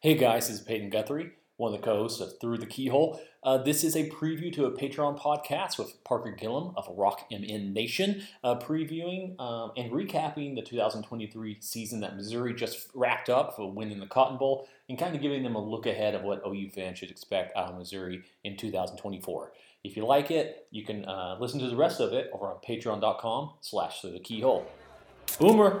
Hey guys, this is Payton Guthrie, one of the co-hosts of Through the Keyhole. Uh, this is a preview to a Patreon podcast with Parker Gillam of Rock M Nation, uh, previewing um, and recapping the 2023 season that Missouri just wrapped up for winning the Cotton Bowl, and kind of giving them a look ahead of what OU fans should expect out of Missouri in 2024. If you like it, you can uh, listen to the rest of it over on patreon.com slash through the keyhole. Boomer!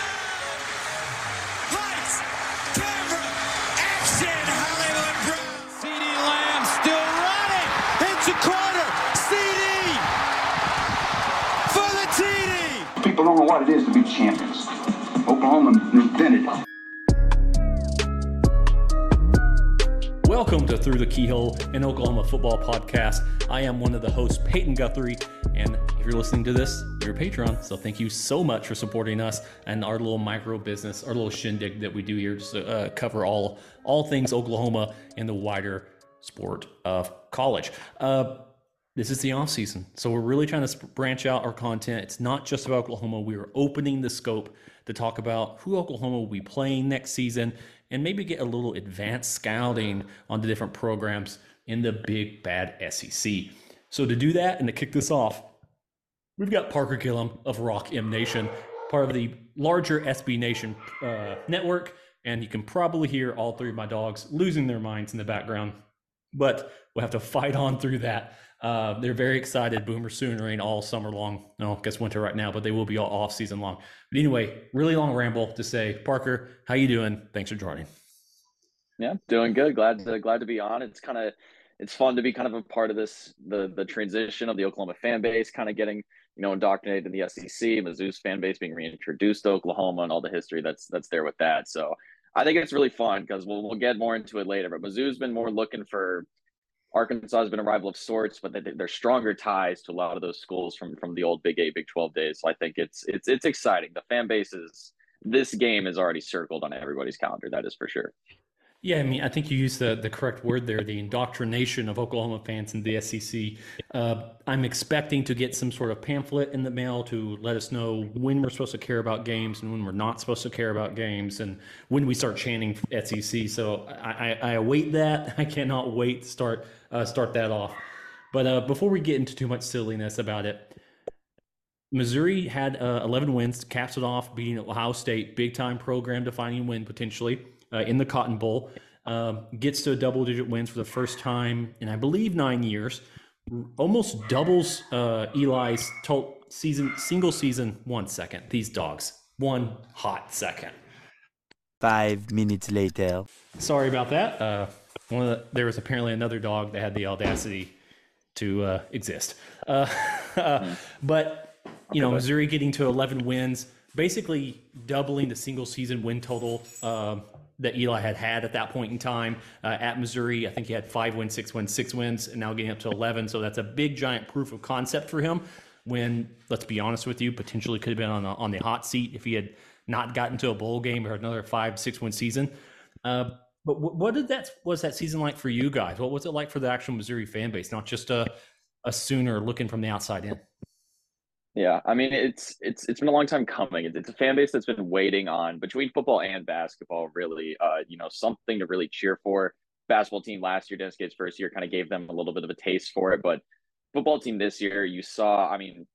What it is to be champions. Oklahoma invented it. Welcome to Through the Keyhole, an Oklahoma football podcast. I am one of the hosts, Payton Guthrie, and if you're listening to this, you're a patron. So thank you so much for supporting us and our little micro business, our little shindig that we do here to uh, cover all all things Oklahoma and the wider sport of college. Uh, this is the off season, so we're really trying to branch out our content. It's not just about Oklahoma. We are opening the scope to talk about who Oklahoma will be playing next season, and maybe get a little advanced scouting on the different programs in the big bad SEC. So to do that and to kick this off, we've got Parker Gillam of Rock M Nation, part of the larger SB Nation uh, network, and you can probably hear all three of my dogs losing their minds in the background. But we'll have to fight on through that. Uh, they're very excited. Boomer soon rain all summer long. No, I guess winter right now, but they will be all off season long. But anyway, really long ramble to say, Parker, how you doing? Thanks for joining. Yeah, doing good. Glad to glad to be on. It's kind of it's fun to be kind of a part of this the the transition of the Oklahoma fan base, kind of getting you know indoctrinated in the SEC, Mizzou's fan base being reintroduced to Oklahoma, and all the history that's that's there with that. So I think it's really fun because we'll we'll get more into it later. But Mizzou's been more looking for Arkansas has been a rival of sorts, but they, they're stronger ties to a lot of those schools from from the old Big Eight, Big Twelve days. So I think it's it's it's exciting. The fan base is this game is already circled on everybody's calendar. That is for sure. Yeah, I mean, I think you used the, the correct word there the indoctrination of Oklahoma fans in the SEC. Uh, I'm expecting to get some sort of pamphlet in the mail to let us know when we're supposed to care about games and when we're not supposed to care about games and when we start chanting SEC. So I, I, I await that. I cannot wait to start, uh, start that off. But uh, before we get into too much silliness about it, Missouri had uh, 11 wins, caps it off, beating Ohio State, big time program defining win potentially uh, in the Cotton Bowl. Um, gets to double digit wins for the first time in, I believe, nine years. Almost doubles uh, Eli's to- season single season one second. These dogs, one hot second. Five minutes later. Sorry about that. Uh, one of the, there was apparently another dog that had the audacity to uh, exist. Uh, but you know, Missouri getting to 11 wins, basically doubling the single season win total um, that Eli had had at that point in time uh, at Missouri. I think he had five wins, six wins, six wins, and now getting up to 11. So that's a big, giant proof of concept for him. When, let's be honest with you, potentially could have been on the, on the hot seat if he had not gotten to a bowl game or another five, six win season. Uh, but what, what did that was that season like for you guys? What was it like for the actual Missouri fan base, not just a a Sooner looking from the outside in? Yeah, I mean it's it's it's been a long time coming. It's, a fan base that's been waiting on between football and basketball, really. Uh, you know, something to really cheer for. Basketball team last year, Dennis Gates' first year, kind of gave them a little bit of a taste for it, but football team this year, you saw. I mean,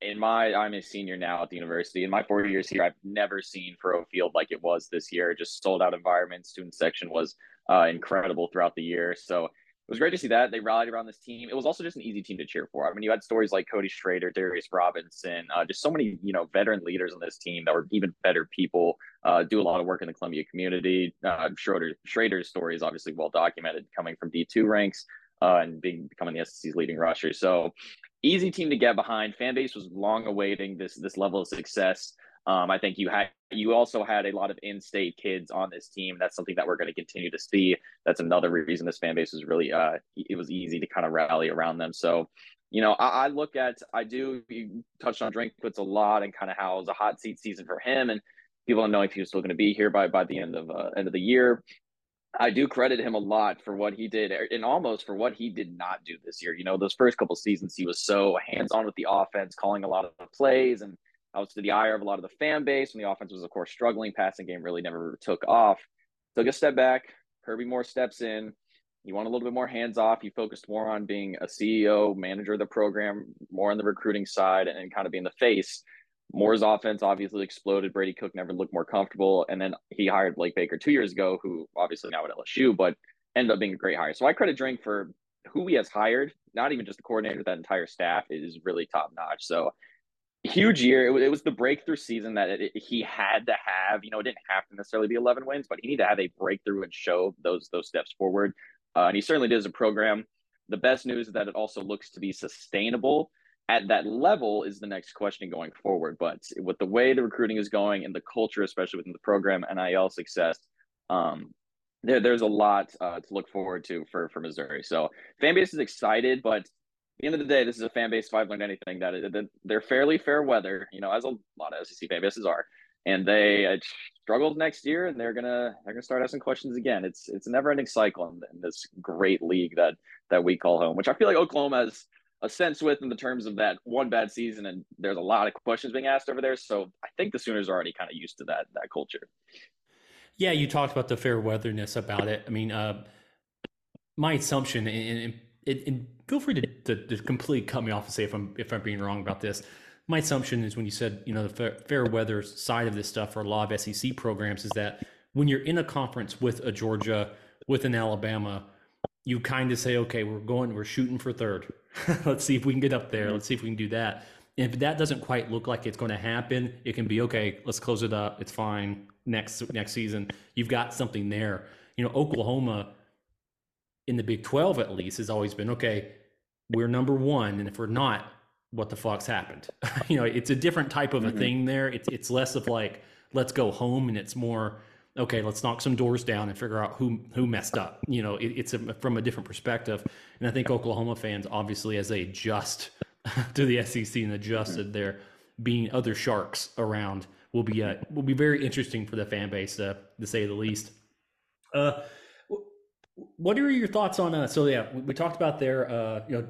in my I'm a senior now at the university. In my four years here, I've never seen Faurot Field like it was this year. Just sold out environment. Student section was uh, incredible throughout the year. So it was great to see that they rallied around this team. It was also just an easy team to cheer for. I mean, you had stories like Cody Schrader, Darius Robinson, uh, just so many you know veteran leaders on this team that were even better people. Uh, do a lot of work in the Columbia community. Uh, Schrader Schrader's story is obviously well documented, coming from D two ranks uh, and being becoming the SEC's leading rusher. So easy team to get behind. Fan base was long awaiting this this level of success. Um, I think you had you also had a lot of in-state kids on this team. That's something that we're going to continue to see. That's another reason this fan base was really uh, it was easy to kind of rally around them. So, you know, I, I look at I do you touched on Drinkwitz a lot and kind of how it was a hot seat season for him and people don't know if he was still going to be here by by the end of uh, end of the year. I do credit him a lot for what he did and almost for what he did not do this year. You know, those first couple seasons, he was so hands on with the offense, calling a lot of plays and I was to the ire of a lot of the fan base when the offense was, of course, struggling. Passing game really never took off. Took a step back. Kirby Moore steps in. You want a little bit more hands off. You focused more on being a CEO, manager of the program, more on the recruiting side, and kind of being the face. Moore's offense obviously exploded. Brady Cook never looked more comfortable. And then he hired Blake Baker two years ago, who obviously now at LSU, but ended up being a great hire. So I credit Drink for who he has hired, not even just the coordinator, that entire staff is really top notch. So huge year. It, it, was the breakthrough season that it, it, he had to have. You know, it didn't have to necessarily be 11 wins, but he needed to have a breakthrough and show those those steps forward. Uh, and he certainly did as a program. The best news is that it also looks to be sustainable at that level is the next question going forward. But with the way the recruiting is going and the culture, especially within the program, NIL success, um, there, there's a lot uh, to look forward to for for Missouri. So fan base is excited, but the end of the day, this is a fan base. If I've learned anything, that, that they're fairly fair weather, you know, as a lot of SEC fan bases are, and they uh, struggled next year, and they're gonna they're gonna start asking questions again. It's it's a never ending cycle in, in, this great league that that we call home, which I feel like Oklahoma has a sense with in the terms of that one bad season, and there's a lot of questions being asked over there. So I think the Sooners are already kind of used to that that culture. Yeah, you talked about the fair weatherness about it. I mean, uh, my assumption, and, and feel free to, to, to, completely cut me off and say if I'm if I'm being wrong about this. My assumption is when you said you know the fair, fair weather side of this stuff for a lot of SEC programs is that when you're in a conference with a Georgia, with an Alabama, you kind of say, okay, we're going, we're shooting for third. Let's see if we can get up there. Let's see if we can do that. And if that doesn't quite look like it's going to happen, it can be okay. Let's close it up. It's fine. Next next season, you've got something there. You know, Oklahoma in the Big 12 at least has always been okay, we're number one. And if we're not, what the fuck's happened? you know, it's a different type of a mm-hmm. thing there. It's, it's less of like, let's go home. And it's more, okay, let's knock some doors down and figure out who, who messed up. You know, it, it's a, from a different perspective. And I think Oklahoma fans, obviously, as they adjust to the SEC and adjusted mm-hmm. there being other sharks around will be, uh, will be very interesting for the fan base, uh, to say the least. Uh, what are your thoughts on uh so yeah we, we talked about there uh you know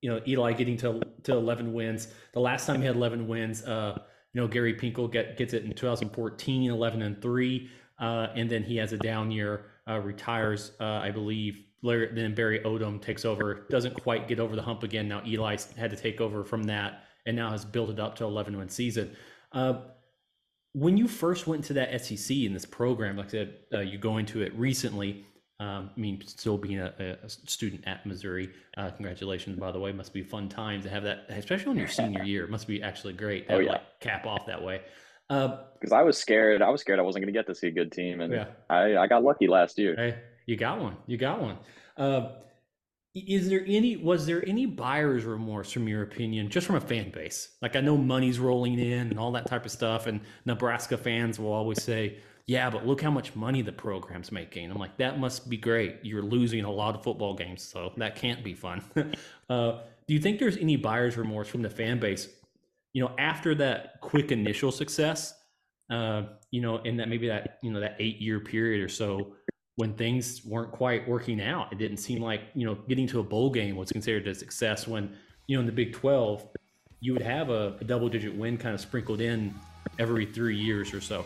you know Eli getting to to 11 wins. The last time he had 11 wins uh you know Gary Pinkel get gets it in 2014 11 and 3 uh and then he has a down year uh retires uh I believe Larry, then Barry Odom takes over. Doesn't quite get over the hump again. Now Eli had to take over from that and now has built it up to 11 win season. Uh when you first went to that SEC in this program like I said uh, you go into it recently um, I mean, still being a, a student at Missouri, uh, congratulations, by the way. Must be fun times to have that, especially on your senior year. Must be actually great to oh, yeah. like, cap off that way. Because uh, I was scared. I was scared I wasn't going to get to see a good team, and yeah. I, I got lucky last year. Hey, you got one. You got one. Uh, is there any was there any buyer's remorse from your opinion just from a fan base like i know money's rolling in and all that type of stuff and nebraska fans will always say yeah, but look how much money the program's making. I'm like, that must be great. You're losing a lot of football games, so that can't be fun. uh, do you think there's any buyer's remorse from the fan base? You know, after that quick initial success, uh, you know, in that maybe that you know that eight year period or so, when things weren't quite working out, it didn't seem like you know getting to a bowl game was considered a success. When you know in the Big Twelve, you would have a, a double digit win kind of sprinkled in every three years or so.